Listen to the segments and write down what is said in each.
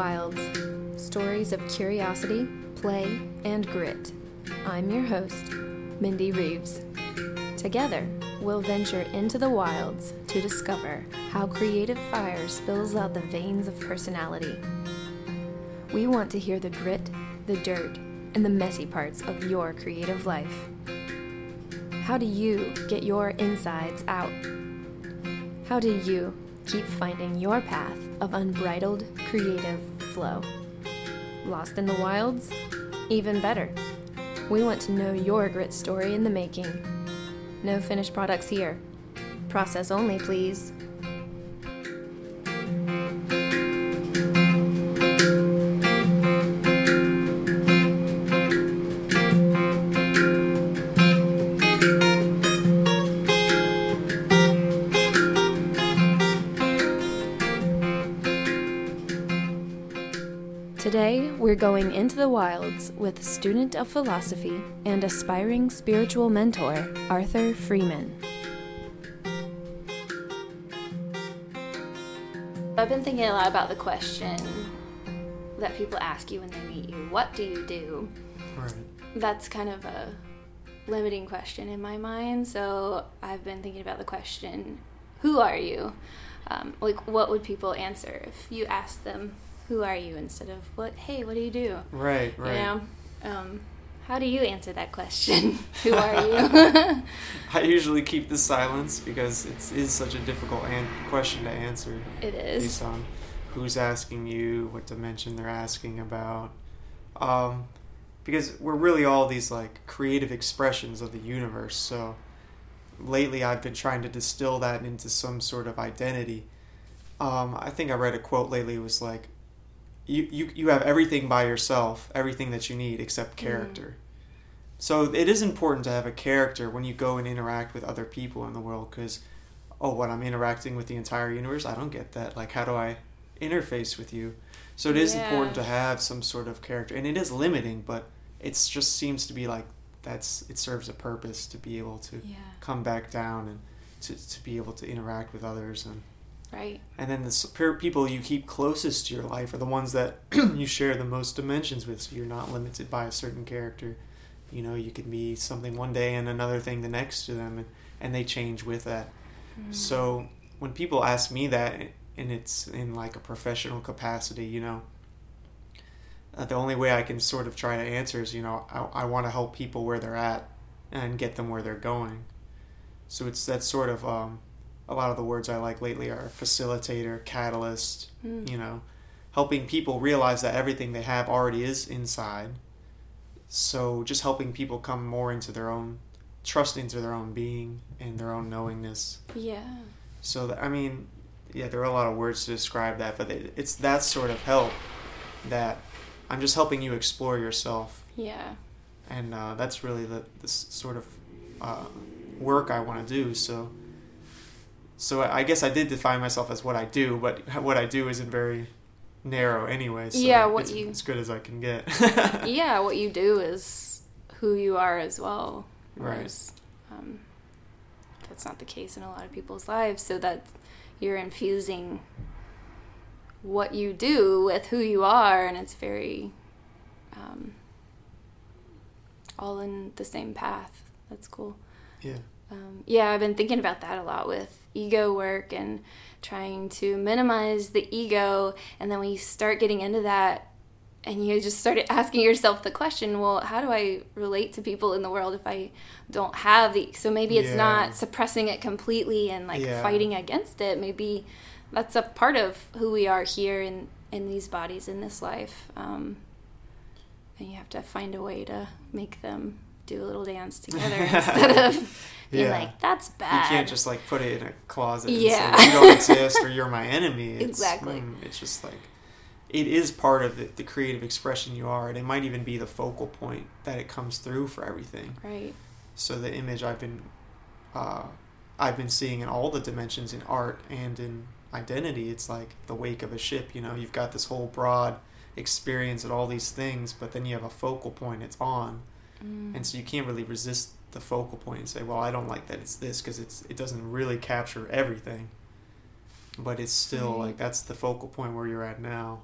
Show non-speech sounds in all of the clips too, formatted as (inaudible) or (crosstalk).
Wilds stories of curiosity, play, and grit. I'm your host, Mindy Reeves. Together, we'll venture into the wilds to discover how creative fire spills out the veins of personality. We want to hear the grit, the dirt, and the messy parts of your creative life. How do you get your insides out? How do you keep finding your path of unbridled creative flow? Lost in the wilds? Even better. We want to know your grit story in the making. No finished products here. Process only, please. Going into the wilds with student of philosophy and aspiring spiritual mentor, Arthur Freeman. I've been thinking a lot about the question that people ask you when they meet you What do you do? Right. That's kind of a limiting question in my mind. So I've been thinking about the question Who are you? Um, like, what would people answer if you asked them, Who are you? instead of, what, Hey, what do you do? Right, right. You know? Um, how do you answer that question? (laughs) (laughs) Who are you? (laughs) I usually keep the silence because it is such a difficult an- question to answer it is based on who's asking you, what dimension they're asking about. Um, because we're really all these like creative expressions of the universe. So lately, I've been trying to distill that into some sort of identity. Um, I think I read a quote lately. It was like, you, you, you have everything by yourself, everything that you need except mm-hmm. character. So it is important to have a character when you go and interact with other people in the world because, oh, what I'm interacting with the entire universe, I don't get that. Like, how do I interface with you? So it is important to have some sort of character, and it is limiting, but it just seems to be like that's it serves a purpose to be able to Yeah, come back down and to, to be able to interact with others and right. and then the people you keep closest to your life are the ones that (clears throat) you share the most dimensions with. So you're not limited by a certain character. You know, you can be something one day and another thing the next to them, and, and they change with that. So when people ask me that, and it's in like a professional capacity, you know, uh, the only way I can sort of try to answer is, you know, I, I want to help people where they're at and get them where they're going. So it's that sort of um, a lot of the words I like lately are facilitator, catalyst, Mm. you know, helping people realize that everything they have already is inside. So just helping people come more into their own trust into their own being and their own knowingness. Yeah. So that, I mean, yeah, there are a lot of words to describe that, but it, it's that sort of help that I'm just helping you explore yourself, Yeah. and uh, that's really the this sort of uh, work I want to do. So, so I guess I did define myself as what I do, but what I do isn't very narrow anyway. So Yeah, what it's you- as good as I can get. (laughs) yeah, what you do is who you are as well. Right. Um, that's not the case in a lot of people's lives. So that you're infusing what you do with who you are, and it's very um, all in the same path. That's cool. yeah. Um, yeah, I've been thinking about that a lot with ego work and trying to minimize the ego. And then when you start getting into that, and you just started asking yourself the question, well, how do I relate to people in the world if I don't have the? So maybe it's Yeah. not suppressing it completely and like Yeah. fighting against it. Maybe that's a part of who we are here in in these bodies in this life. Um, and you have to find a way to make them do a little dance together (laughs) instead of being Yeah. like, "That's bad." You can't just like put it in a closet Yeah. and say you don't exist or you're my (laughs) enemy. It's, Exactly. mm, it's just like it is part of the, the creative expression you are, and it might even be the focal point that it comes through for everything. right. So the image I've been uh, I've been seeing in all the dimensions in art and in identity, it's like the wake of a ship. You know, you've got this whole broad experience and all these things, but then you have a focal point. It's on, Mm. and so you can't really resist the focal point and say, "Well, I don't like that it's this" because it's it doesn't really capture everything. But it's still Right. like that's the focal point where you're at now.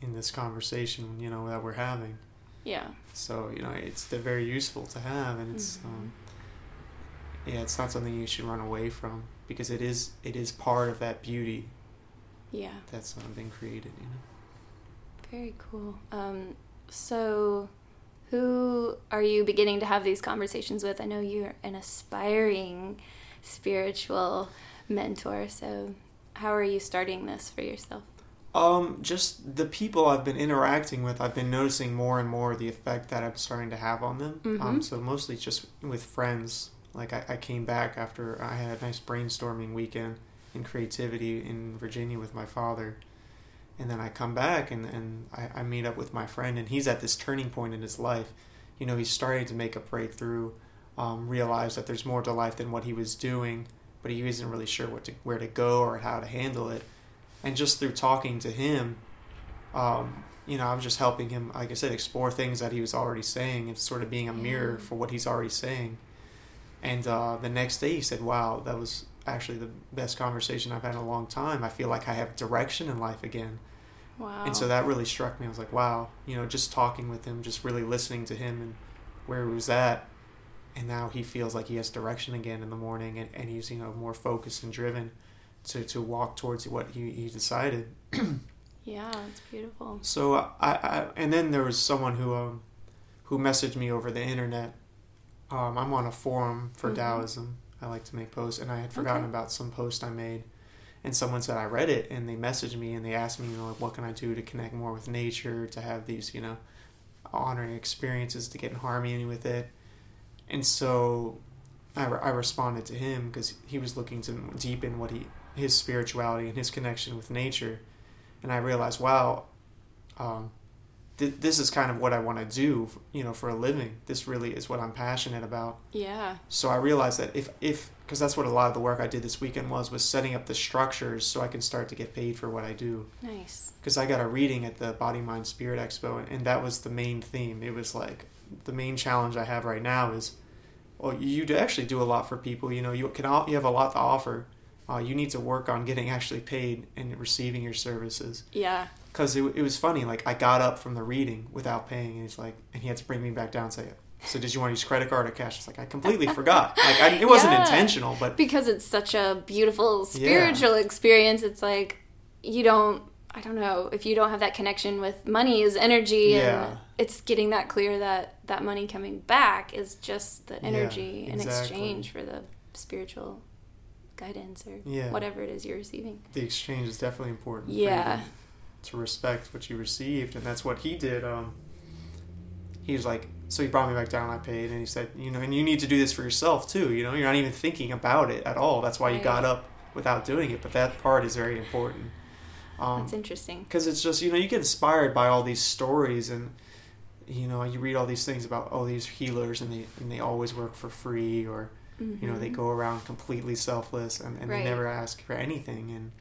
in this conversation, you know, that we're having. Yeah. So you know, it's they're very useful to have, and it's Mm-hmm. um, yeah, it's not something you should run away from because it is it is part of that beauty Yeah. that's um, been created. You know. Very cool. Um, so, who are you beginning to have these conversations with? I know you're an aspiring spiritual mentor. So, how are you starting this for yourself? Um, just the people I've been interacting with, I've been noticing more and more the effect that I'm starting to have on them. Um, Mhm. so mostly just with friends. Like I, I came back after I had a nice brainstorming weekend in creativity in Virginia with my father. And then I come back and, and I, I meet up with my friend and he's at this turning point in his life. You know, he's starting to make a breakthrough, um, realize that there's more to life than what he was doing, but he isn't really sure what to, where to go or how to handle it. And just through talking to him um, you know i'm just helping him like i said explore things that he was already saying and sort of being a mirror for what he's already saying. And uh, the next day he said wow that was actually the best conversation i've had in a long time. I feel like i have direction in life again. Wow. and so that really struck me. I was like wow you know just talking with him just really listening to him and where he was at. And now he feels like he has direction again in the morning and, and he's you know more focused and driven to, to walk towards what he, he decided. (clears throat) Yeah, it's beautiful. so I, I and then there was someone who um who messaged me over the internet. Um i'm on a forum for Mhm. taoism i like to make posts and i had forgotten Okay. about some post i made. And someone said i read it and they messaged me and they asked me you know like, what can i do to connect more with nature to have these you know honoring experiences to get in harmony with it. And so i, re- I responded to him because he was looking to deepen what he his spirituality and his connection with nature. And i realized wow um, th- this is kind of what i want to do you know for a living this really is what i'm passionate about Yeah. so I realized that if if because that's what a lot of the work I did this weekend was was setting up the structures so I can start to get paid for what I do. Nice. Because I got a reading at the Body Mind Spirit Expo, and that was the main theme. It was like the main challenge I have right now is, well, you do actually do a lot for people. You know, you can all, you have a lot to offer. Uh, you need to work on getting actually paid and receiving your services. Yeah. Because it, it was funny. Like I got up from the reading without paying, and he's like, and he had to bring me back down and say, "So did you want to use credit card or cash?" It's like I completely (laughs) forgot. Like I, it wasn't Yeah. intentional, but Because it's such a beautiful spiritual experience, it's like you don't. I don't know if you don't have that connection with money is energy, Yeah. and it's getting that clear that that money coming back is just the Yeah, energy in exchange for the spiritual guidance or Yeah. whatever it is you're receiving. the exchange is definitely important. Yeah. To, respect what you received, and that's what he did. Um, he was like, so he brought me back down. I paid, and he said, you know, and you need to do this for yourself too. You know, you're not even thinking about it at all. That's why you Right. got up without doing it. But that part is very important. Um, That's interesting. because it's just you know you get inspired by all these stories and you know you read all these things about oh these healers and they and they always work for free or you know they Mhm. go around completely selfless and, and Right. they never ask for anything and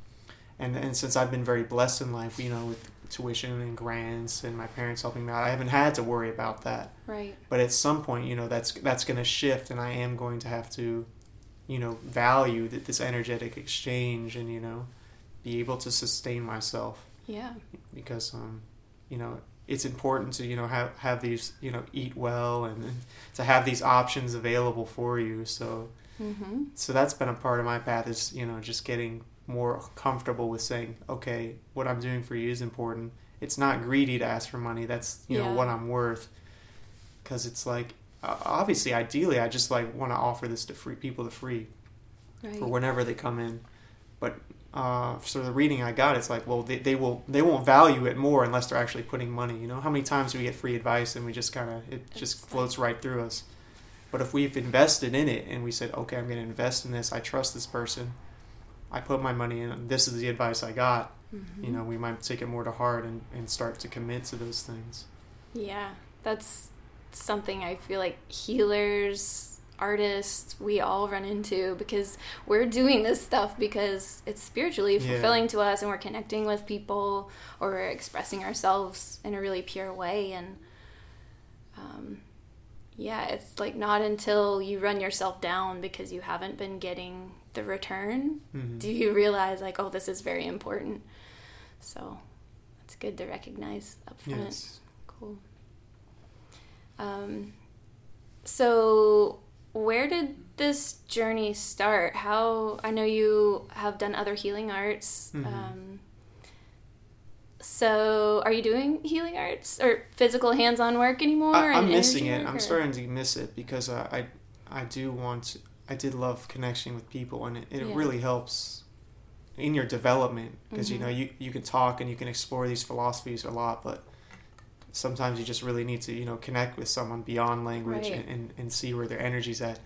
and and since I've been very blessed in life you know with tuition and grants and my parents helping me out I haven't had to worry about that right. but at some point you know that's that's going to shift and I am going to have to you know value that this energetic exchange and you know be able to sustain myself Yeah. because um you know it's important to you know have have these you know eat well and, and to have these options available for you so Mm-hmm. so that's been a part of my path is you know just getting more comfortable with saying okay what i'm doing for you is important it's not greedy to ask for money that's you know what i'm worth because it's like obviously ideally i just like want to offer this to free people to free Right. for whenever they come in. But uh, so the reading I got, it's like, well, they, they will they won't value it more unless they're actually putting money. You know, how many times do we get free advice and we just kind of it just floats right through us. But if we've invested in it and we said, okay, I'm going to invest in this. I trust this person. I put my money in. This is the advice I got. Mhm. You know, we might take it more to heart and, and start to commit to those things. Yeah, that's something I feel like healers, artists, we all run into because we're doing this stuff because it's spiritually Yeah. fulfilling to us and we're connecting with people or we're expressing ourselves in a really pure way. And um, yeah, it's like not until you run yourself down because you haven't been getting the return Mhm. do you realize, like, oh, this is very important. So it's good to recognize up front. Yes. Cool. Um, so where did this journey start? How I know you have done other healing arts. Mhm. Um, so are you doing healing arts or physical hands-on work anymore? I, I'm missing it. work, I'm starting to miss it because uh, I I do want I did love connecting with people and it, it Yeah. really helps in your development because you Mhm. know you you can talk and you can explore these philosophies a lot but sometimes you just really need to you know connect with someone beyond language Right. and, and, and see where their energy's at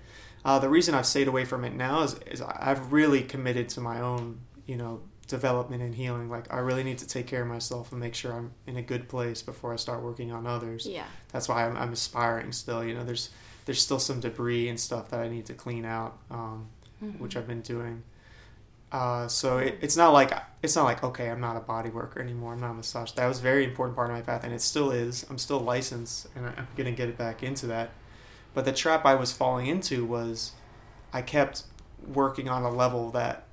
uh, the reason i've stayed away from it now is, is i've really committed to my own you know development and healing like i really need to take care of myself and make sure i'm in a good place before i start working on others Yeah. that's why I'm, I'm aspiring still. You know, there's there's still some debris and stuff that I need to clean out, um, Mhm. which I've been doing. Uh, so it, it's not like it's not like okay, I'm not a body worker anymore. I'm not a massage. That was a very important part of my path, and it still is. I'm still licensed, and I'm gonna get it back into that. But the trap I was falling into was, I kept working on a level that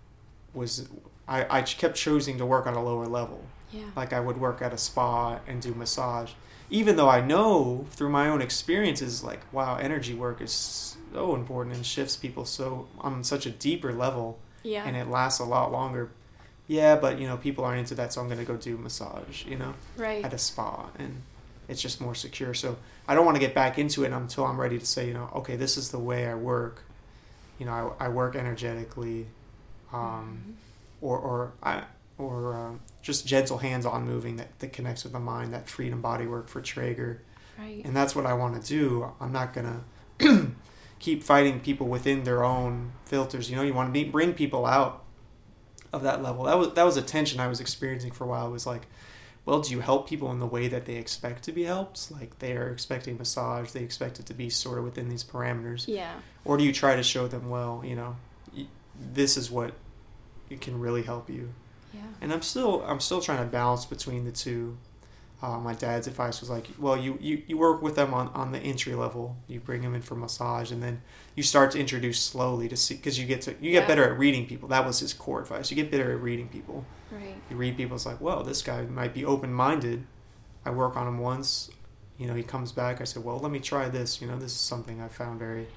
was I, I kept choosing to work on a lower level Yeah. like I would work at a spa and do massage. Even though I know through my own experiences, like, wow, energy work is so important and shifts people so on such a deeper level Yeah. and it lasts a lot longer. Yeah, but you know, people aren't into that, so I'm gonna go do massage, you know, right. at a spa and it's just more secure. So I don't want to get back into it until I'm ready to say, you know, okay, this is the way I work. You know, I, I work energetically. Um, Mhm. or or I or uh, just gentle hands-on moving that, that connects with the mind, that freedom body work for Trager, Right. and that's what I want to do. I'm not gonna (clears throat) keep fighting people within their own filters. You know, you want to be, bring people out of that level. That was that was a tension I was experiencing for a while. It was like, well, do you help people in the way that they expect to be helped? Like they are expecting massage, they expect it to be sort of within these parameters Yeah. or do you try to show them well you know this is what it can really help you Yeah. and i'm still i'm still trying to balance between the two. Uh, my dad's advice was like well you, you, you work with them on, on the entry level. You bring them in for massage and then you start to introduce slowly to see because you get to you get Yeah. better at reading people. That was his core advice. You get better at reading people. Right. you read people it's like well this guy might be open-minded. I work on him once. You know he comes back. I said well let me try this. You know this is something i found very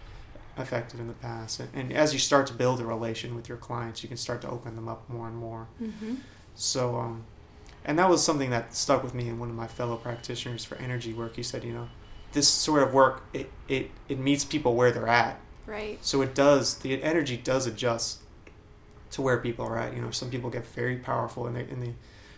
effective in the past and, and as you start to build a relation with your clients you can start to open them up more and more Mm-hmm. so um and that was something that stuck with me and one of my fellow practitioners for energy work he said you know this sort of work it it, it meets people where they're at Right. so it does the energy does adjust to where people are at. You know, some people get very powerful and they and they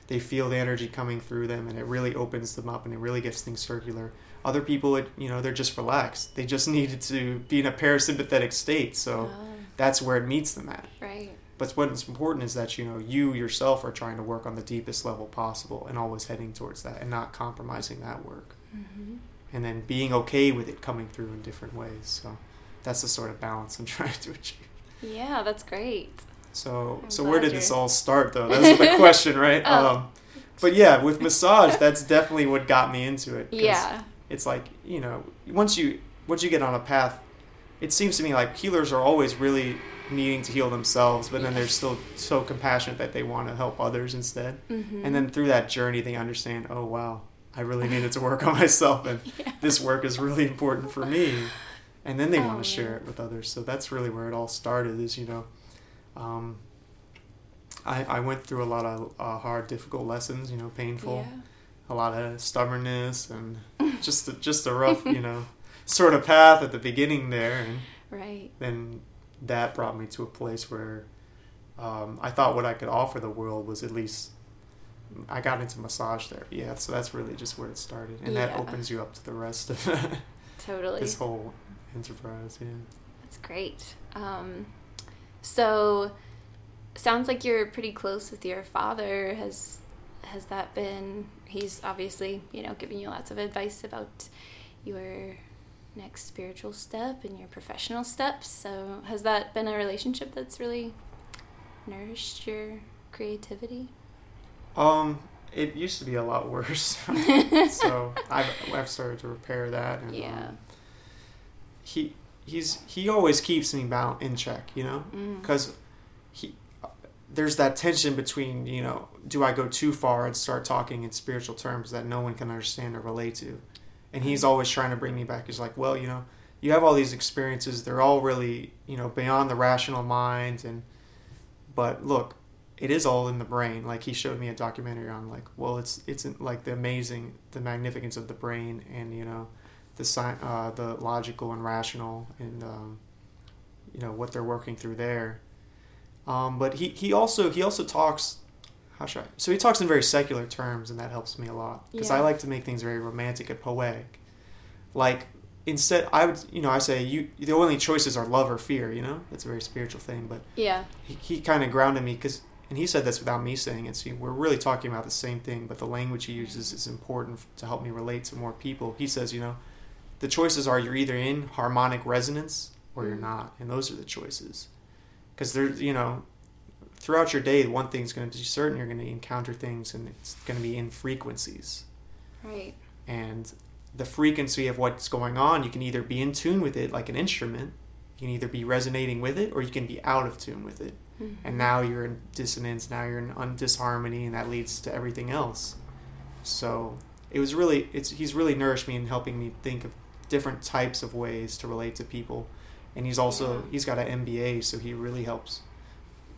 they feel the energy coming through them and it really opens them up and it really gets things circular. Other people, it, you know, they're just relaxed. They just (laughs) needed to be in a parasympathetic state. So Oh, that's where it meets them at. right. But what's important is that you know you yourself are trying to work on the deepest level possible and always heading towards that and not compromising that work Mm-hmm. and then being okay with it coming through in different ways. So that's the sort of balance I'm (laughs) trying to achieve. Yeah, that's great. So, I'm so where did this you're- all start, though? That's the (laughs) question, right? Oh. Um, but yeah, with massage, that's definitely what got me into it. Yeah. It's like you know, once you once you get on a path, it seems to me like healers are always really needing to heal themselves, but then they're still so compassionate that they want to help others instead. Mm-hmm. And then through that journey, they understand, oh wow, I really needed to work on (laughs) myself, and (laughs) Yeah. this work is really important for me. And then they Oh, want to share it with others. So that's really where it all started. Is you know, um, I I went through a lot of uh, hard, difficult lessons. You know, painful, Yeah. A lot of stubbornness, and just a, just a rough, you know, (laughs) sort of path at the beginning there, and Right. then that brought me to a place where um, I thought what I could offer the world was at least I got into massage therapy. Yeah, so that's really just where it started, and that opens you up to the rest of (laughs) Totally. this whole enterprise. Yeah. That's great. Um, so, sounds like you're pretty close with your father. Has has that been? He's obviously, you know, giving you lots of advice about your next spiritual step and your professional steps. So, has that been a relationship that's really nourished your creativity? Um, it used to be a lot worse, (laughs) so I've I've started to repair that. And, Yeah. Um, he he's he always keeps me bound in check, you know. Mm. because he there's that tension between you know do i go too far and start talking in spiritual terms that no one can understand or relate to? And he's always trying to bring me back. He's like well you know you have all these experiences. They're all really you know beyond the rational mind and but look it is all in the brain. Like he showed me a documentary on like well it's it's like the amazing the magnificence of the brain and you know the sci- uh, the logical and rational and um, you know what they're working through there um, but he, he also he also talks how should I so he talks in very secular terms and that helps me a lot because Yeah. I like to make things very romantic and poetic like instead I would you know I say you the only choices are love or fear you know that's a very spiritual thing but Yeah. he, he kind of grounded me because and he said this without me saying it so we're really talking about the same thing but the language he uses is important to help me relate to more people he says you know the choices are you're either in harmonic resonance or you're Mhm. not and those are the choices because there's you know throughout your day one thing's going to be certain you're going to encounter things and it's going to be in frequencies Right. and the frequency of what's going on you can either be in tune with it like an instrument you can either be resonating with it or you can be out of tune with it Mhm. and now you're in dissonance now you're in un- disharmony and that leads to everything else so it was really it's he's really nourished me in helping me think of different types of ways to relate to people and he's also Yeah. he's got an mba so he really helps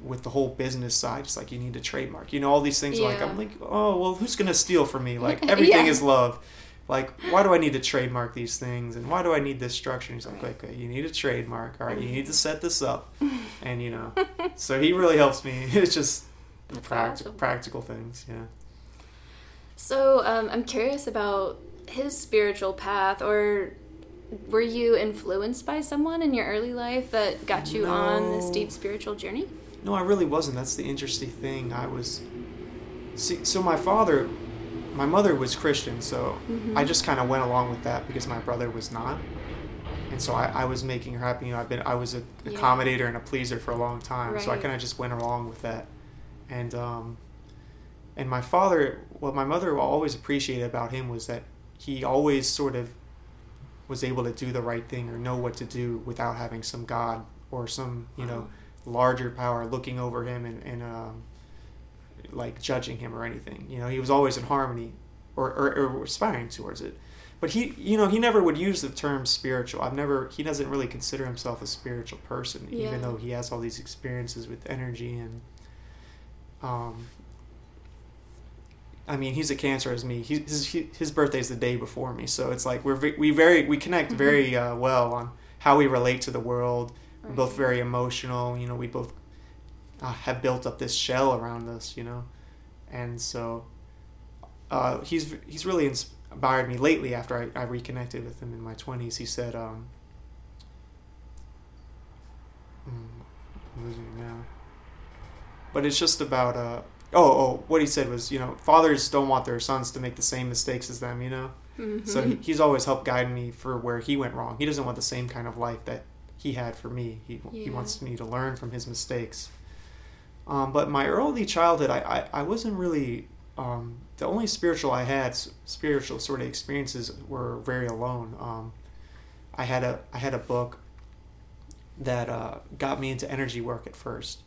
with the whole business side. It's like you need a trademark. You know all these things like i'm like oh well who's gonna steal from me? Like (laughs) everything Yeah. is love. Like why do i need to trademark these things? And why do i need this structure? And he's like Right. okay you need a trademark. All right you need to set this up. (laughs) And you know so he really helps me. (laughs) It's just the That's pract- awesome. practical things yeah. So um, I'm curious about his spiritual path, or were you influenced by someone in your early life that got you on this deep spiritual journey? no i really wasn't. That's the interesting thing. I was see so my father my mother was christian so Mhm. i just kind of went along with that because my brother was not. And so I, I was making her happy. You know i've been i was an Yeah. accommodator and a pleaser for a long time. So i kind of just went along with that. And um and my father what my mother always appreciated about him was that he always sort of was able to do the right thing or know what to do without having some god or some you know larger power looking over him and, and um, like judging him or anything. You know he was always in harmony or, or, or aspiring towards it. But he you know he never would use the term spiritual. I've never he doesn't really consider himself a spiritual person Yeah. even though he has all these experiences with energy and um I mean, he's a cancer as me. He, his he, his birthday's the day before me, so it's like we're we very we connect Mhm. very uh, well on how we relate to the world. We're both very emotional. You know, we both uh, have built up this shell around us. You know, and so uh, he's he's really inspired me lately. After I, I reconnected with him in my twenties, he said, um, mm, I'm losing it now. But it's just about uh oh oh what he said was you know fathers don't want their sons to make the same mistakes as them you know Mhm. so he, he's always helped guide me for where he went wrong. He doesn't want the same kind of life that he had for me. He, he wants me to learn from his mistakes. Um, but my early childhood, I, I, I wasn't really. Um, the only spiritual I had, spiritual sort of experiences, were very alone. Um, I had a I had a book that uh, got me into energy work at first.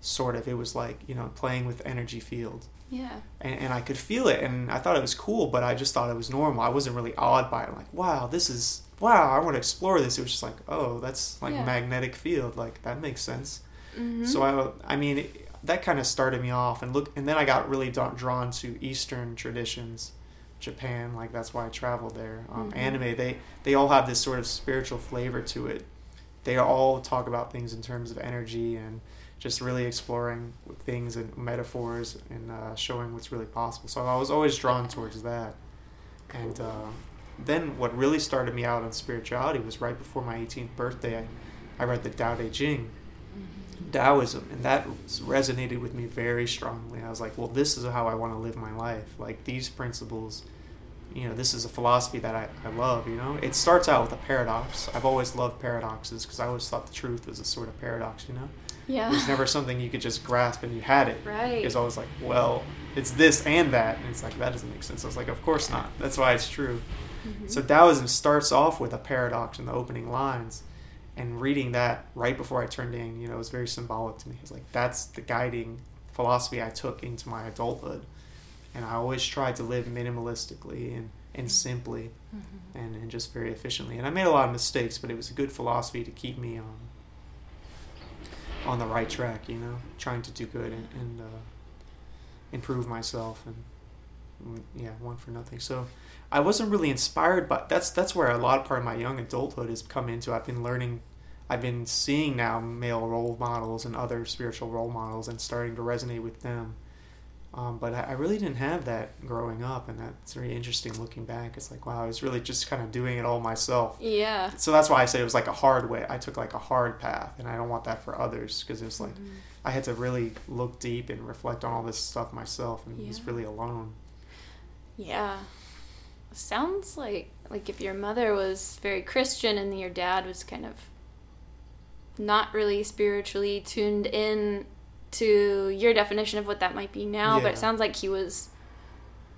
Sort of, it was like you know playing with energy field yeah. and, and I could feel it, and I thought it was cool, but I just thought it was normal. I wasn't really awed by it. like, wow, this is wow, I want to explore this. It was just like, oh, that's like Yeah. magnetic field, like that makes sense. Mhm. So I, I mean, it, that kind of started me off, and look, and then I got really drawn to Eastern traditions, Japan. Like that's why I traveled there. Um, Mhm. Anime, they they all have this sort of spiritual flavor to it. They all talk about things in terms of energy and just really exploring things and metaphors and uh, showing what's really possible. So I was always drawn towards that. And uh, then what really started me out on spirituality was right before my 18th birthday. I, I read the Tao Te Ching, Taoism, and that resonated with me very strongly. I was like, well, this is how I want to live my life. Like these principles, you know, this is a philosophy that I, I love, you know. It starts out with a paradox. I've always loved paradoxes because I always thought the truth was a sort of paradox, you know. Yeah. It's never something you could just grasp and you had it. Right. It's always like, well, it's this and that. And it's like, that doesn't make sense. I was like, of course not. That's why it's true. Mhm. So Taoism starts off with a paradox in the opening lines. and reading that right before I turned in, you know, was very symbolic to me. It's like that's the guiding philosophy I took into my adulthood, and I always tried to live minimalistically and and simply, Mm-hmm. and, and just very efficiently. And I made a lot of mistakes, but it was a good philosophy to keep me on on the right track. You know, trying to do good and, and uh, improve myself, and mm, yeah, one for nothing. So. I wasn't really inspired by that's that's where a lot of part of my young adulthood has come into. I've been learning I've been seeing now male role models and other spiritual role models and starting to resonate with them. Um, but I, I really didn't have that growing up, and that's very interesting looking back. It's like, wow, I was really just kind of doing it all myself. Yeah. So that's why I say it was like a hard way. I took like a hard path, and I don't want that for others because it was like Mhm. I had to really look deep and reflect on all this stuff myself, and was really alone. Yeah. Sounds like like if your mother was very Christian and your dad was kind of not really spiritually tuned in to your definition of what that might be now, but it sounds like he was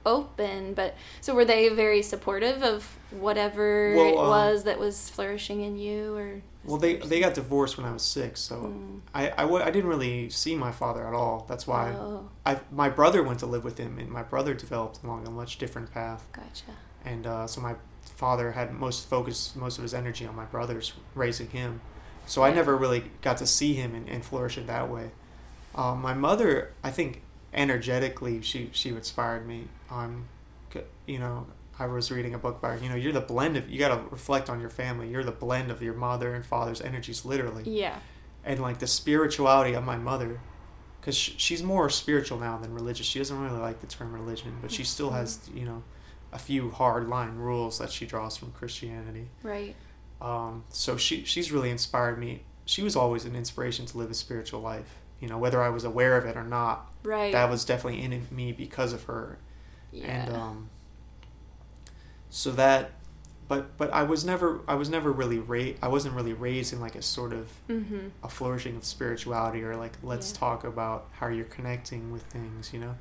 open. But so were they very supportive of whatever Well, it um, was that was flourishing in you or Well, they they got divorced when I was six, so Mm. I, I, w- I didn't really see my father at all. That's why Oh, I my brother went to live with him, and my brother developed along a much different path. gotcha. And uh, so my father had most focus, most of his energy on my brothers raising him. So I never really got to see him and, and flourish it that way. Um, my mother, I think, energetically, she she inspired me. On, you know, I was reading a book about you know you're the blend of you got to reflect on your family. You're the blend of your mother and father's energies, literally Yeah. and like the spirituality of my mother because she's more spiritual now than religious she doesn't really like the term religion but she still has you know a few hard line rules that she draws from christianity Right. um, so she she's really inspired me she was always an inspiration to live a spiritual life you know whether i was aware of it or not Right. that was definitely in me because of her yeah. and um, so that but but i was never i was never really ra- i wasn't really raised in like a sort of mm-hmm. a flourishing of spirituality or like let's Yeah. talk about how you're connecting with things you know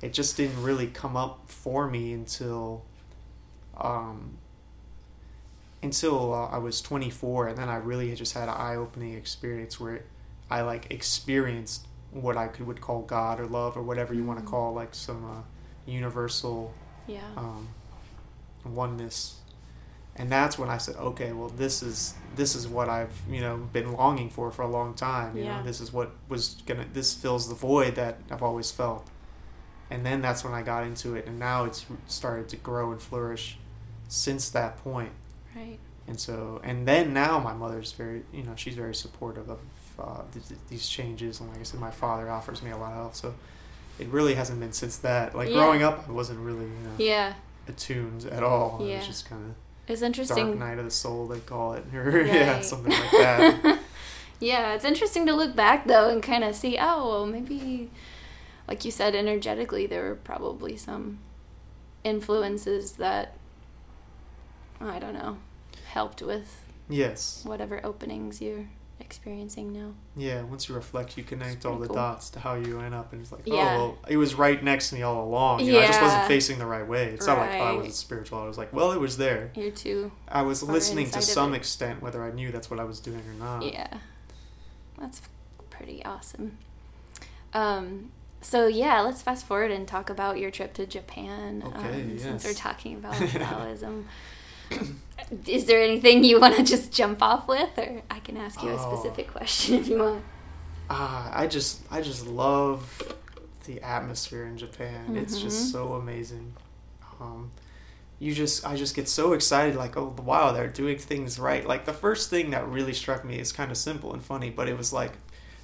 it just didn't really come up for me until um until uh, I was 24 and then I really just had an eye-opening experience where I like experienced what I could would call God or love or whatever you want to Mhm. call like some uh, universal Yeah. um, oneness and that's when i said okay well this is this is what i've you know been longing for for a long time you Yeah. know this is what was gonna this fills the void that i've always felt and then that's when i got into it and now it's started to grow and flourish since that point right. and so and then now my mother's very you know she's very supportive of uh, th- th- these changes and like i said my father offers me a lot of help so it really hasn't been since that like Yeah. growing up i wasn't really you know Yeah. attuned at all. It Yeah. was just kind of It's interesting. dark night of the soul, they call it, (laughs) or yeah, (laughs) something like that. (laughs) yeah, it's interesting to look back though and kind of see, oh, well, maybe, like you said, energetically, there were probably some influences that, I don't know, helped with yes, whatever openings you're experiencing now. yeah. Once you reflect, you connect all the cool. dots to how you end up, and it's like, Yeah. oh, well, it was right next to me all along. You know, I just wasn't facing the right way. It's not like oh, I wasn't spiritual. I was like, well, it was there. You're too, I was listening to some it. extent, whether I knew that's what I was doing or not. yeah. That's pretty awesome. Um, so yeah, let's fast forward and talk about your trip to Japan. Okay, um, Since we're talking about (laughs) Taoism, (clears throat) is there anything you want to just jump off with, or I can ask you a Oh. specific question if you want. Ah, I just I just love the atmosphere in Japan. It's Mhm. just so amazing. Um, you just I just get so excited like oh wow they're doing things right. Like the first thing that really struck me is kind of simple and funny, but it was like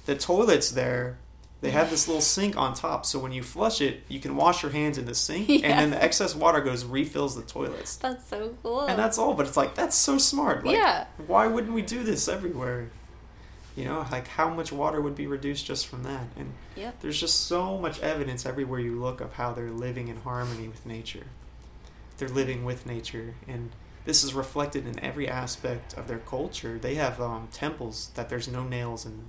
the toilets there. They have this little sink on top, so when you flush it, you can wash your hands in the sink, and then the excess water goes refills the toilets, (laughs) That's so cool. and that's all. But it's like that's so smart. Like, yeah, why wouldn't we do this everywhere? You know, like how much water would be reduced just from that? And Yep. there's just so much evidence everywhere you look of how they're living in harmony with nature. They're living with nature, and this is reflected in every aspect of their culture. They have um, temples that there's no nails in them.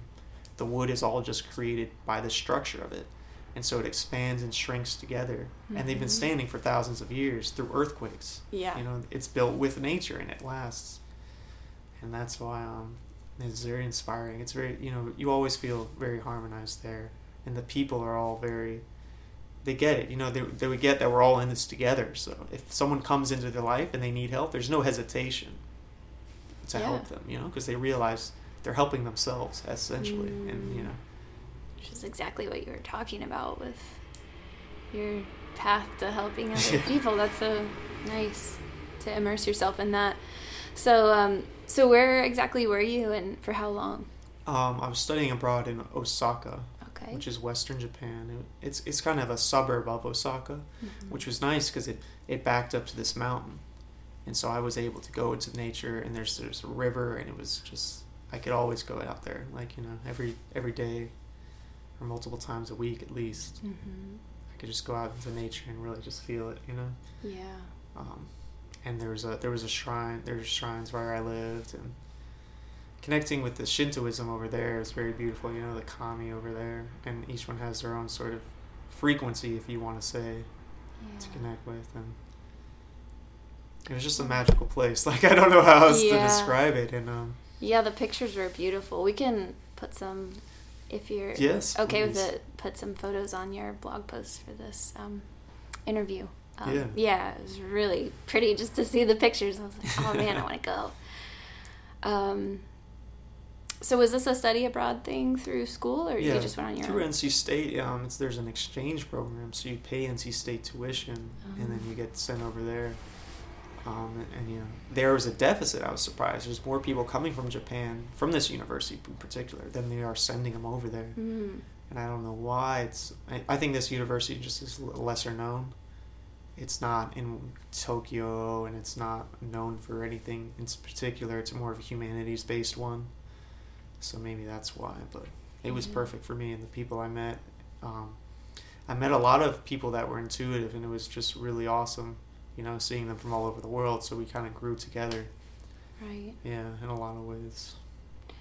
The wood is all just created by the structure of it. And so it expands and shrinks together. And they've been Mhm. standing for thousands of years through earthquakes. yeah, You know, it's built with nature and it lasts. And that's why um It's very inspiring. It's very you know you always feel very harmonized there, and the people are all very. They get it, you know. They they would get that we're all in this together. So if someone comes into their life and they need help, there's no hesitation to Yeah. help them, you know, because they realize they're helping themselves essentially, and you Mm. know. Which is exactly what you were talking about with your path to helping other (laughs) people. That's so nice to immerse yourself in that. So, um, so where exactly were you, and for how long? Um, I was studying abroad in Osaka, Okay. which is Western Japan. It, it's it's kind of a suburb of Osaka, Mhm. which was nice because it, it backed up to this mountain, and so I was able to go into nature. And there's there's a river, and it was just I could always go out there, like you know, every every day, or multiple times a week at least. Mhm. I could just go out into nature and really just feel it, you know. Yeah. Um, and there was a there was a shrine. There's shrines where I lived, and connecting with the Shintoism over there is very beautiful. You know, the kami over there, and each one has their own sort of frequency, if you want to say, to connect with. And it was just a magical place. (laughs) Like I don't know how else to describe it. And um, Yeah, the pictures were beautiful. We can put some, if you're yes, okay with it, put some photos on your blog post for this um, interview. Um, Yeah. yeah, it was really pretty just to see the pictures. I was like, oh man, I want to go. (laughs) Um, so was this a study abroad thing through school, or Yeah, you just went on your through own? NC State, um, it's, there's an exchange program, so you pay NC State tuition, and then Oh. you get sent over there. Um, and, and, you know, there was a deficit. I was surprised. There's more people coming from Japan, from this university in particular, than they are sending them over there. Mm, And I don't know why. It's. I, I think this university just is lesser known. It's not in Tokyo, and it's not known for anything in particular. It's more of a humanities based one, so maybe that's why. But it was Yeah. perfect for me and the people I met. Um, I met a lot of people that were intuitive, and it was just really awesome. You know, seeing them from all over the world. So we kind of grew together. right. Yeah, in a lot of ways.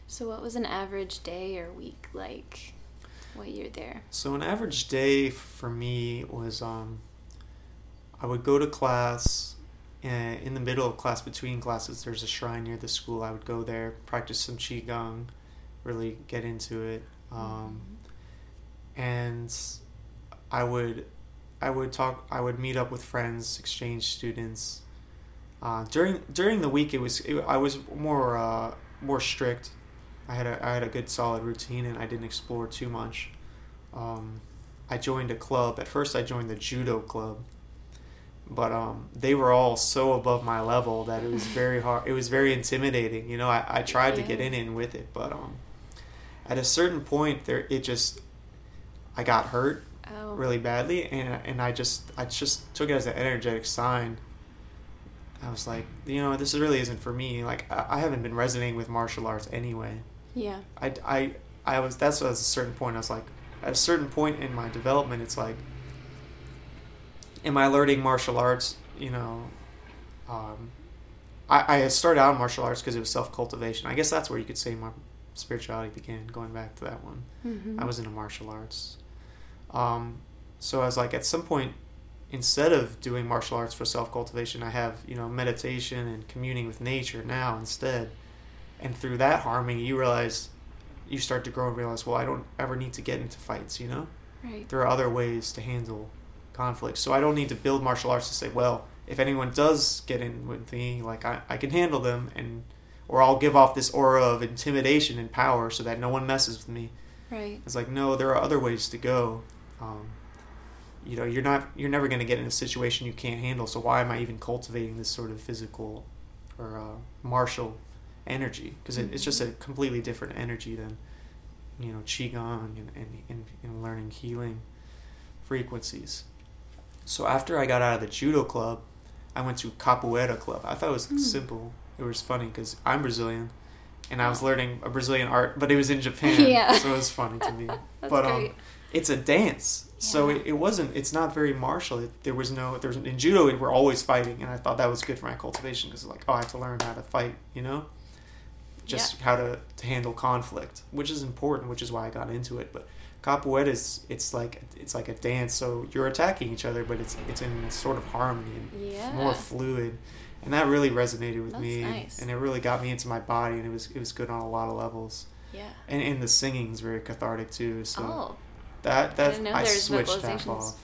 So what was an average day or week like? While you're there. So an average day for me was um, I would go to class. And in the middle of class, between classes, there's a shrine near the school. I would go there, practice some qigong, really get into it, um, and I would, I would talk. I would meet up with friends, exchange students. Uh, during during the week, it was it, I was more uh, more strict. I had a I had a good solid routine, and I didn't explore too much. Um, I joined a club. At first, I joined the judo club, but um, they were all so above my level that it was very (laughs) hard. It was very intimidating. You know, I, I tried to get in in with it, but um, at a certain point, there it just I got hurt Oh. really badly, and and I just I just took it as an energetic sign. I was like, you know, this really isn't for me. Like, I, I haven't been resonating with martial arts anyway. Yeah. I, I, I was that's at a certain point. I was like, at a certain point in my development, it's like, am I learning martial arts? You know, um, I, I started out in martial arts because it was self cultivation. I guess that's where you could say my spirituality began. Going back to that one, Mm-hmm. I was into martial arts. Um, so I was like, at some point, instead of doing martial arts for self cultivation, I have you know meditation and communing with nature now instead. And through that harmony, you realize, you start to grow and realize, well, I don't ever need to get into fights. You know, Right. there are other ways to handle conflict. So I don't need to build martial arts to say, well, if anyone does get in with me, like I, I can handle them, and or I'll give off this aura of intimidation and power so that no one messes with me. Right. It's like no, there are other ways to go. Um, you know, you're not you're never going to get in a situation you can't handle. So why am I even cultivating this sort of physical or uh, martial energy? Because it, it's just a completely different energy than you know qigong and and, and, and learning healing frequencies. So after I got out of the judo club, I went to capoeira club. I thought it was Hmm. simple. It was funny because I'm Brazilian, and I was learning a Brazilian art, but it was in Japan, (laughs) Yeah. so it was funny to me. (laughs) That's but great. um, it's a dance, so it, it wasn't. It's not very martial. It, there was no. There's in judo we're always fighting, and I thought that was good for my cultivation because like oh I have to learn how to fight, you know, just how to to handle conflict, which is important, which is why I got into it. But capoeira is it's like it's like a dance, so you're attacking each other, but it's it's in a sort of harmony and Yeah. more fluid. and that really resonated with That's me, nice. and it really got me into my body, and it was it was good on a lot of levels. Yeah. And and the singing's very cathartic too. So oh. That that didn't know I switched that off.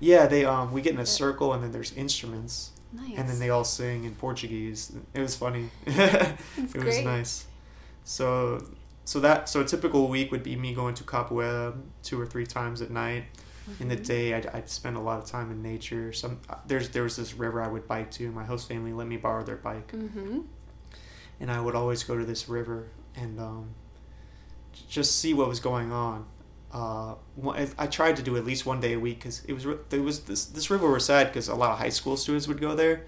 Yeah, they um we get in a circle and then there's instruments Nice. and then they all sing in Portuguese. It was funny. (laughs) it It's was great. nice. So so that so a typical week would be me going to capoeira two or three times at night. In the Mhm. day, I'd, I'd spend a lot of time in nature. Some there's there was this river I would bike to. My host family let me borrow their bike, mm-hmm. and I would always go to this river and um, just see what was going on. Uh, I- I tried to do at least one day a week because it was there was this this river was sad because a lot of high school students would go there,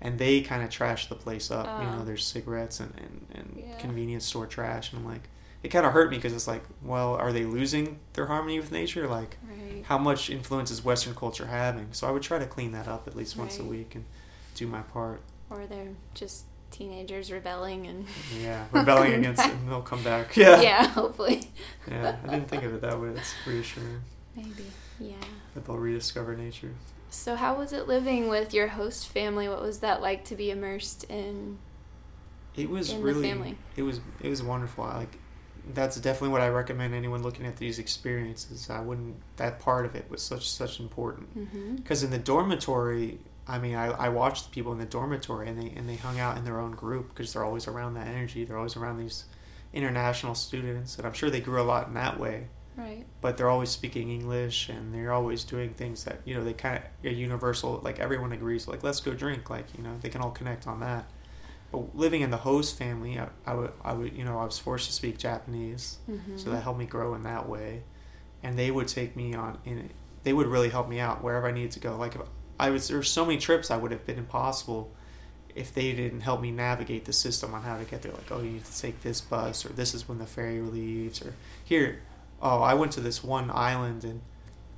and they kind of trashed the place up. You know, Oh. there's cigarettes and and, and Yeah. convenience store trash, and I'm like, it kind of hurt me because it's like, well, are they losing their harmony with nature? Like, Right. how much influence is Western culture having? So I would try to clean that up at least once a week and do my part. Or they're just teenagers rebelling and Yeah, rebelling against it, and they'll come back. Yeah. (laughs) yeah, hopefully. Yeah, I didn't think of it that way. That's reassuring Maybe. Yeah. that they'll rediscover nature. So how was it living with your host family? What was that like to be immersed in? It was In the really, family. it was it was wonderful. I Like, that's definitely what I recommend anyone looking at these experiences. I wouldn't. That part of it was such such important. Mm-hmm. because in the dormitory i mean I, I watched the people in the dormitory and they and they hung out in their own group because they're always around that energy. They're always around these international students and i'm sure they grew a lot in that way. Right. but they're always speaking english and they're always doing things that you know they kind of are universal like everyone agrees like let's go drink like you know they can all connect on that. But living in the host family i, I would i would you know i was forced to speak japanese Mm-hmm. so that helped me grow in that way. And they would take me on in they would really help me out wherever i needed to go. Like if i was there were so many trips i would have been impossible if they didn't help me navigate the system on how to get there like oh you need to take this bus or this is when the ferry leaves or here oh i went to this one island and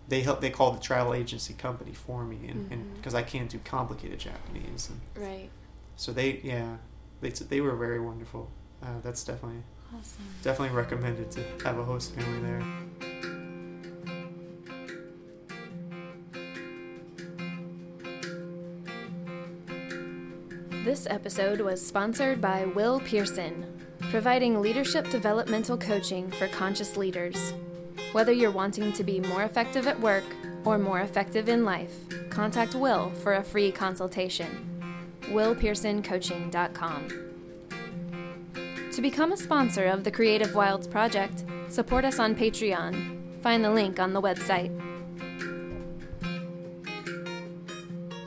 they helped they called the travel agency company for me and because i can't do complicated japanese and Right. so they yeah they, they were very wonderful uh, that's definitely Awesome. definitely recommended to have a host family there This episode was sponsored by Will Pearson, providing leadership developmental coaching for conscious leaders. Whether you're wanting to be more effective at work or more effective in life, contact Will for a free consultation. WillPearsonCoaching.com. To become a sponsor of the Creative Wilds Project, support us on Patreon. Find the link on the website.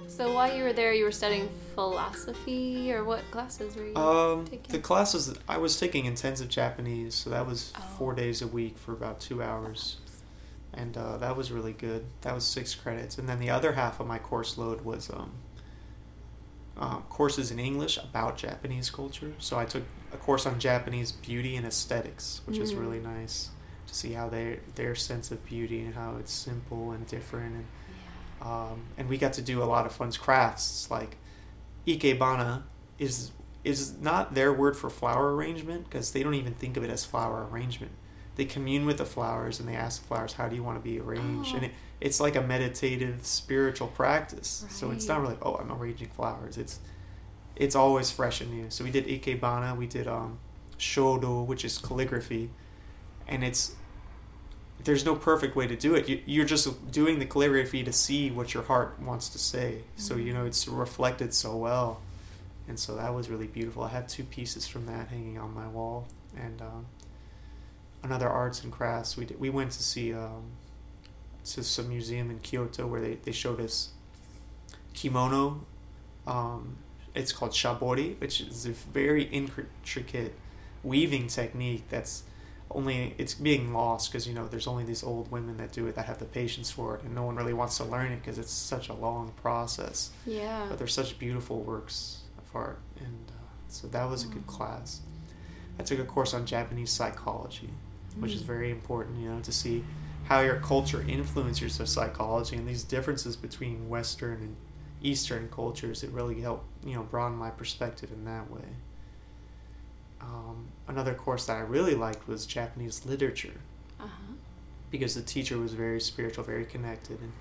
So while you were there, you were studying philosophy, or what classes were you Um, taking? the classes I was taking intensive Japanese, so that was Oh. four days a week for about two hours, and uh, that was really good. That was six credits, and then the other half of my course load was um, uh, courses in English about Japanese culture. So I took a course on Japanese beauty and aesthetics, which is Mm. really nice to see how they their sense of beauty and how it's simple and different and um, and we got to do a lot of fun crafts like ikebana is is not their word for flower arrangement because they don't even think of it as flower arrangement. They commune with the flowers and they ask the flowers how do you want to be arranged? And Oh. it, it's like a meditative spiritual practice. So it's not really oh i'm arranging flowers. It's it's always fresh and new. So we did ikebana we did um shodo which is calligraphy and it's there's no perfect way to do it. You, you're just doing the calligraphy to see what your heart wants to say. So you know it's reflected so well, and so that was really beautiful. I have two pieces from that hanging on my wall, and um, another arts and crafts. We did, we went to see um, to some museum in Kyoto where they, they showed us kimono. Um, it's called shibori, which is a very intricate weaving technique that's only it's being lost because you know there's only these old women that do it that have the patience for it and no one really wants to learn it because it's such a long process Yeah. but they're such beautiful works of art and uh, so that was a good Mm. class i took a course on japanese psychology which is Mm. very important you know to see how your culture influences your psychology and these differences between western and eastern cultures it really helped you know broaden my perspective in that way um, another course that i really liked was japanese literature Uh-huh. because the teacher was very spiritual, very connected, and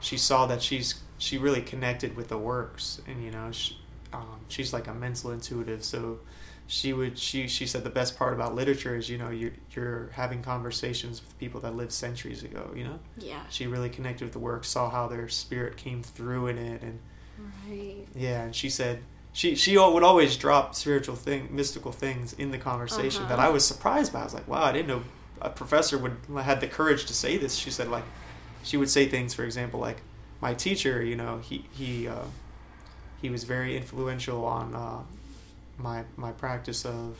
she saw that she's she really connected with the works, and you know, she, um, she's like a mental intuitive, so she would she she said the best part about literature is you know you're you're having conversations with people that lived centuries ago. You know, Yeah. she really connected with the work, saw how their spirit came through in it, and Right. yeah, and she said she she would always drop spiritual thing, mystical things in the conversation that Uh-huh. I was surprised by. I was like, wow, I didn't know a professor would had the courage to say this. She said like she would say things, for example, like my teacher, you know, he he uh, he was very influential on uh, my my practice of.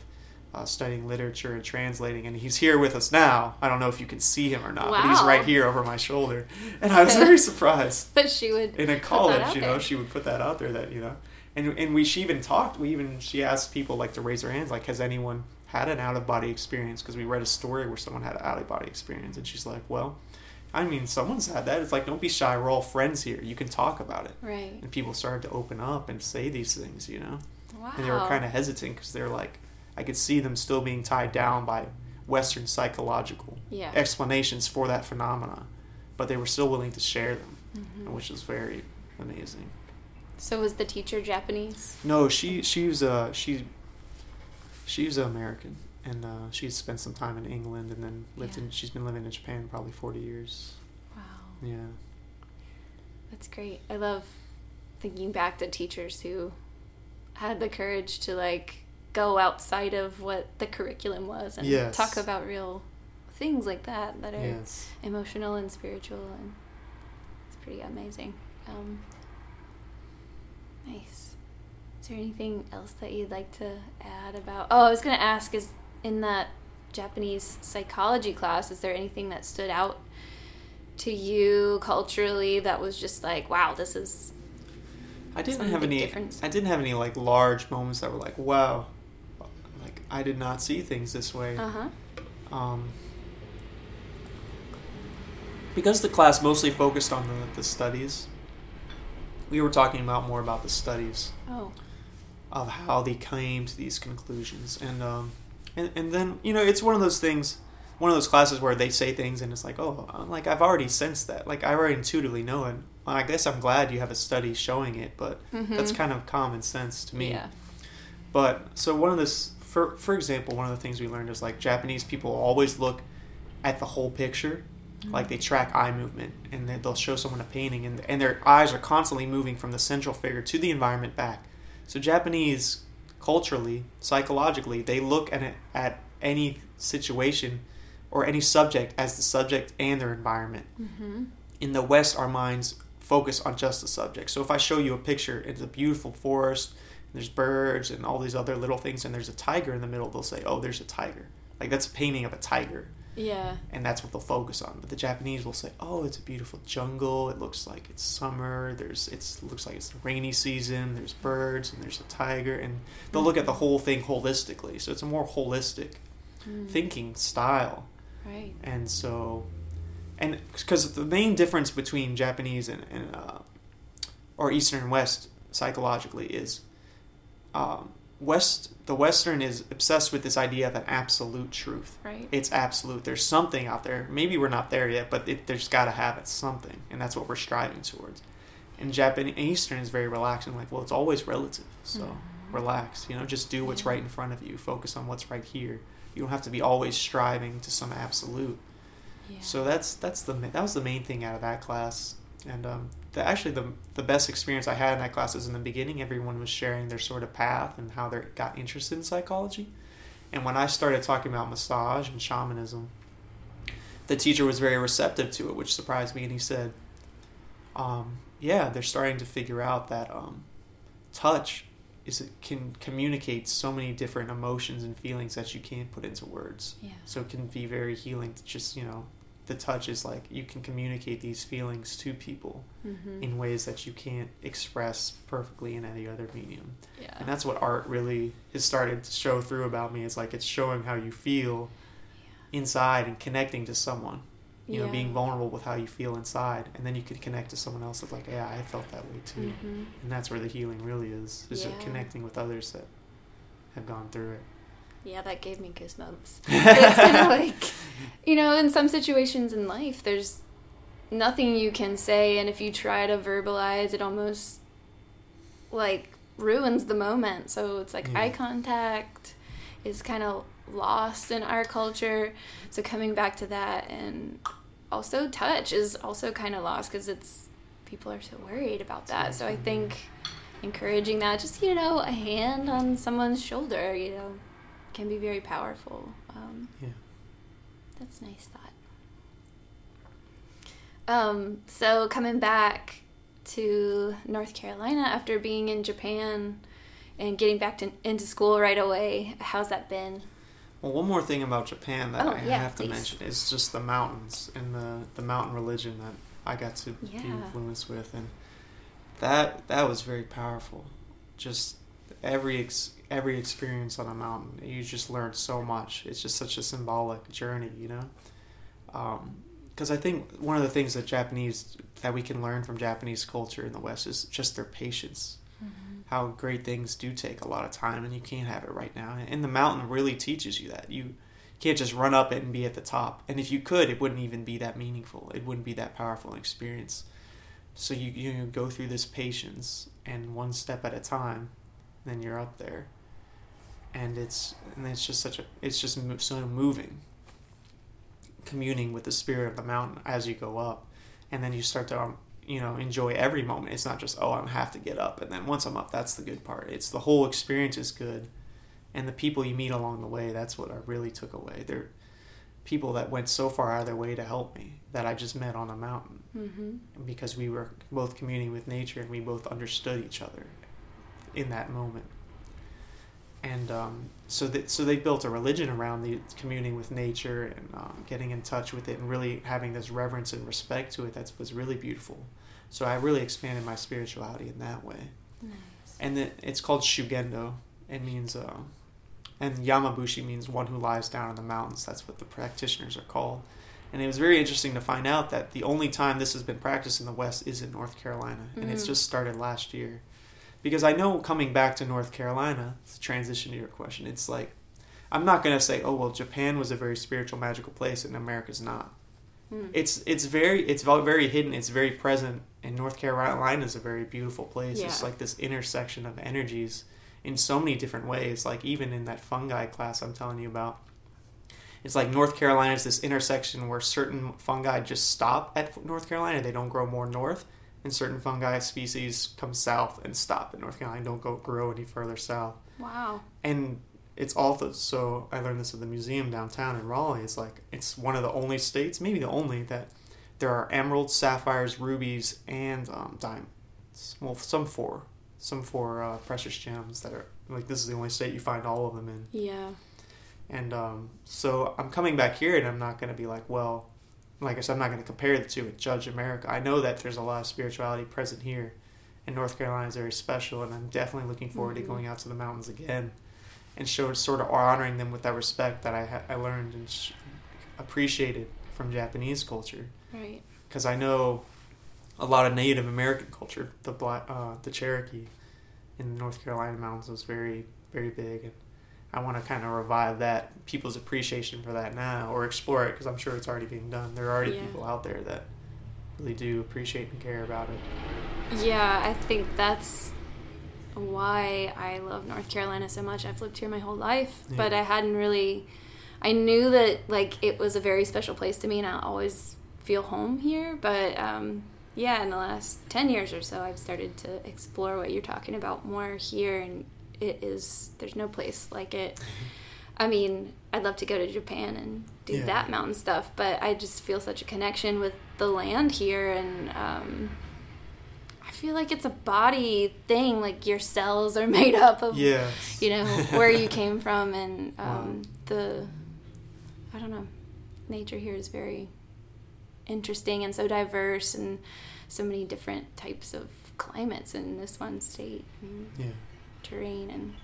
Uh, studying literature and translating, and he's here with us now. I don't know if you can see him or not, but he's right here over my shoulder, and I was (laughs) very surprised But she would. in a college, you know, there. she would put that out there that you know, and and we she even talked. We even she asked people like to raise their hands, like, has anyone had an out of body experience? Because we read a story where someone had an out of body experience, and she's like, well, I mean, someone's had that. It's like, don't be shy. We're all friends here. You can talk about it. Right. And people started to open up and say these things, you know, Wow. and they were kind of hesitant because they're like, I could see them still being tied down by Western psychological Yeah. explanations for that phenomena, but they were still willing to share them, Mhm. which was very amazing. So was the teacher Japanese? No, she she was uh she she was American, and uh, she spent some time in England, and then lived Yeah. in. She's been living in Japan probably forty years. Wow. Yeah, That's great. I love thinking back to teachers who had the courage to like go outside of what the curriculum was and Yes. talk about real things like that that are yes. emotional and spiritual and it's pretty amazing. Um, nice. Is there anything else that you'd like to add about? Oh, I was going to ask is in that Japanese psychology class, is there anything that stood out to you culturally that was just like, wow, this is I didn't have any. difference. I didn't have any like large moments that were like, wow, like I did not see things this way. uh huh. um, because the class mostly focused on the, the studies we were talking about more about the studies Oh, of how they came to these conclusions. And um, and, and then you know it's one of those things one of those classes where they say things and it's like oh I'm like i've already sensed that. Like i already intuitively know it. I guess i'm glad you have a study showing it but that's Mhm. kind of common sense to me. Yeah. but so one of this, for for example, one of the things we learned is like Japanese people always look at the whole picture, like they track eye movement, and they'll show someone a painting, and and their eyes are constantly moving from the central figure to the environment back. So Japanese, culturally, psychologically, they look at it, at any situation or any subject as the subject and their environment Mm-hmm. in the West, our minds focus on just the subject. So if I show you a picture, it's a beautiful forest, and there's birds and all these other little things, and there's a tiger in the middle, they'll say, "Oh, there's a tiger." Like that's a painting of a tiger, Yeah. and that's what they'll focus on. But the Japanese will say, "Oh, it's a beautiful jungle. It looks like it's summer. There's it's looks like it's the rainy season. There's birds and there's a tiger." And they'll look at the whole thing holistically. So it's a more holistic Mm. thinking style. Right. And so, and because the main difference between Japanese and, and uh, or Eastern and West psychologically is um, West. The Western is obsessed with this idea of an absolute truth. Right. It's absolute. There's something out there. Maybe we're not there yet, but it, there's got to have it something, and that's what we're striving towards. And Japan Eastern is very relaxed and like, well, it's always relative. So Mhm. relax. You know, just do what's right in front of you. Focus on what's right here. You don't have to be always striving to some absolute. Yeah. So that's that's the that was the main thing out of that class. And um, the, actually, the the best experience I had in that class is in the beginning. Everyone was sharing their sort of path and how they got interested in psychology. And when I started talking about massage and shamanism, the teacher was very receptive to it, which surprised me. And he said, um, "Yeah, they're starting to figure out that um, touch is it can communicate so many different emotions and feelings that you can't put into words." yeah. So it can be very healing to just, you know, the touch is like you can communicate these feelings to people Mm-hmm. in ways that you can't express perfectly in any other medium. yeah. And that's what art really has started to show through about me. It's like it's showing how you feel inside and connecting to someone. You know, being vulnerable with how you feel inside. And then you could connect to someone else that's like, yeah, I felt that way too. Mhm. And that's where the healing really is. Is Yeah. connecting with others that have gone through it. Yeah, that gave me goosebumps. (laughs) it's kind of like, you know, in some situations in life, there's nothing you can say, and if you try to verbalize, it almost like ruins the moment. So it's like Yeah. eye mm. contact is kind of lost in our culture. So coming back to that and also touch is also kind of lost because it's people are so worried about that. So I mm-hmm. think encouraging that, just you know, a hand on someone's shoulder, you know, can be very powerful. Um, Yeah. that's a nice thought. Um, so coming back to North Carolina after being in Japan and getting back to, into school right away, how's that been? Well, one more thing about Japan that Oh, I yeah, have to please. mention is just the mountains and the, the mountain religion that I got to be influenced with, and that that was very powerful. Just every ex, every experience on a mountain, you just learn so much. It's just such a symbolic journey, you know. Um, because I think one of the things that Japanese that we can learn from Japanese culture in the West is just their patience mm-hmm. how great things do take a lot of time and you can't have it right now. And the mountain really teaches you that. You can't just run up it and be at the top. And if you could, it wouldn't even be that meaningful. It wouldn't be that powerful an experience. So you you go through this patience and one step at a time, then you're up there. And it's and it's just such a it's just so moving. Communing with the spirit of the mountain as you go up, and then you start to um, you know enjoy every moment. It's not just oh i have to get up and then once i'm up that's the good part. It's the whole experience is good. And the people you meet along the way that's what i really took away. They're people that went so far out of their way to help me that i just met on a mountain. Mm-hmm. because we were both communing with nature and we both understood each other in that moment and um, so that so they built a religion around the communing with nature and um, getting in touch with it and really having this reverence and respect to it that was really beautiful. So i really expanded my spirituality in that way. Nice. and then it's called shugendo. It means uh, and yamabushi means one who lies down in the mountains. That's what the practitioners are called. And it was very interesting to find out that the only time this has been practiced in the west is in north carolina. And it's Mm. just started last year because i know coming back to north carolina to transition to your question it's like i'm not going to say oh well japan was a very spiritual magical place and america's not. Mm. it's it's very it's very hidden it's very present and north carolina is a very beautiful place. It's like this intersection of energies in so many different ways like even in that fungi class i'm telling you about. It's like north carolina is this intersection where certain fungi just stop at north carolina they don't grow more north and certain fungi species come south and stop in north carolina don't go grow any further south Wow. and it's all the, so I learned this at the museum downtown in Raleigh. It's like it's one of the only states, maybe the only, that there are emeralds, sapphires, rubies, and um, diamonds. Well, some four, some four uh, precious gems that are like this is the only state you find all of them in. Yeah. And um, so I'm coming back here, and I'm not going to be like, well, like I said, I'm not going to compare the two and judge America. I know that there's a lot of spirituality present here, and North Carolina is very special, and I'm definitely looking forward Mhm. to going out to the mountains again, and show sort of honoring them with that respect that I ha- I learned and sh- appreciated from Japanese culture, Right. because I know a lot of Native American culture, the black, uh, the Cherokee, in the North Carolina mountains was very very big, and I want to kind of revive that people's appreciation for that now, or explore it because I'm sure it's already being done. There are already Yeah. people out there that really do appreciate and care about it. Yeah, I think that's why I love North Carolina so much. I've lived here my whole life, Yeah. but I hadn't really. I knew that like it was a very special place to me, and I always feel home here. But um, yeah, in the last ten years or so, I've started to explore what you're talking about more here, and it is there's no place like it. I mean, I'd love to go to Japan and do Yeah. that mountain stuff, but I just feel such a connection with the land here, and um, I feel like it's a body thing. Like your cells are (laughs) made up of, Yes. you know, where you (laughs) came from, and um, Wow. the I don't know, nature here is very interesting and so diverse, and so many different types of climates in this one state. Yeah. Terrain and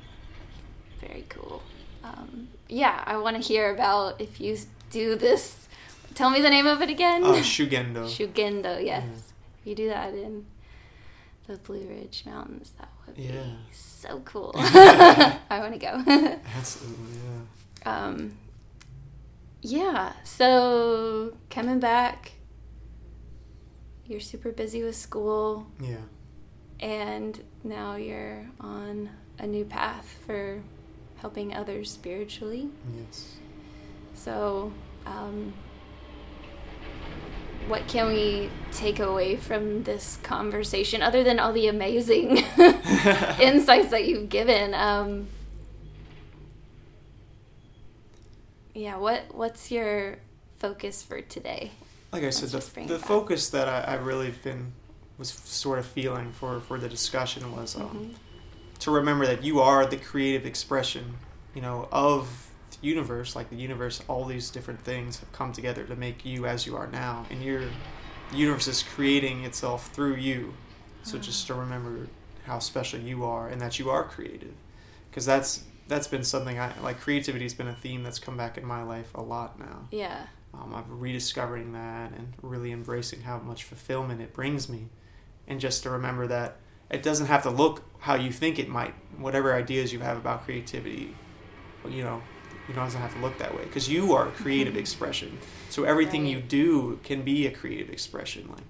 very cool. Um, yeah, I want to hear about if you do this. Tell me the name of it again. Uh, Shugendo. (laughs) Shugendo, yes. If you do that in the Blue Ridge Mountains, that would be Yeah. so cool. (laughs) (laughs) I want to go. Absolutely. Yeah. um, yeah, so coming back, you're super busy with school. Yeah. And now you're on a new path for helping others spiritually. Yes. So, um, what can we take away from this conversation other than all the amazing (laughs) insights that you've given? Um, yeah, what what's your focus for today? Like I said, the, the focus that I, I really been was sort of feeling for for the discussion was um, mm-hmm. to remember that you are the creative expression, you know, of the universe. Like the universe, all these different things have come together to make you as you are now, and your the universe is creating itself through you. So just to remember how special you are and that you are creative, because that's that's been something I like. Creativity has been a theme that's come back in my life a lot now. Yeah. Um, I'm rediscovering that and really embracing how much fulfillment it brings me and just to remember that it doesn't have to look how you think it might. Whatever ideas you have about creativity, you know, it doesn't have to look that way because you are a creative (laughs) expression. So everything right. you do can be a creative expression. Like,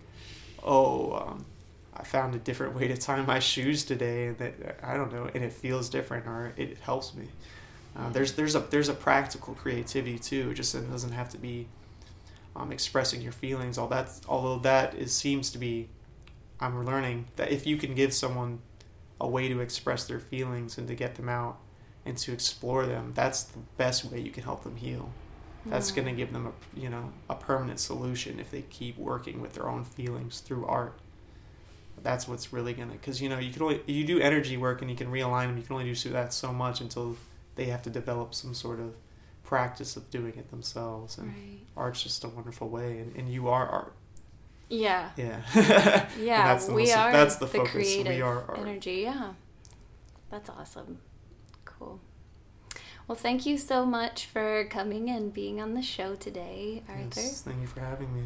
oh, um, I found a different way to tie my shoes today, and that I don't know, and it feels different or it helps me. Uh, there's there's a there's a practical creativity too. Just it doesn't have to be um, expressing your feelings. All that although that is seems to be I'm learning that if you can give someone a way to express their feelings and to get them out and to explore them, that's the best way you can help them heal. That's going to give them a you know a permanent solution if they keep working with their own feelings through art. That's what's really gonna because you know you can only you do energy work and you can realign them. You can only do that so much until they have to develop some sort of practice of doing it themselves. And right. art's just a wonderful way, and, and you are art. Yeah. Yeah. (laughs) yeah, that's the we most, are that's the, the focus. creative we are art. energy. Yeah. That's awesome. Cool. Well, thank you so much for coming and being on the show today, Arthur. Yes, thank you for having me.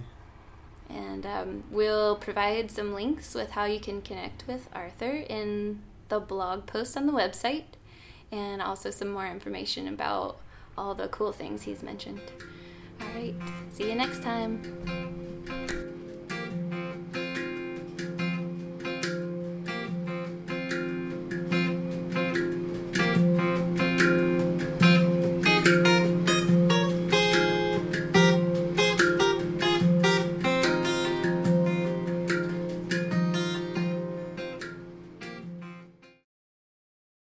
And um, we'll provide some links with how you can connect with Arthur in the blog post on the website, and also some more information about all the cool things he's mentioned. All right, see you next time.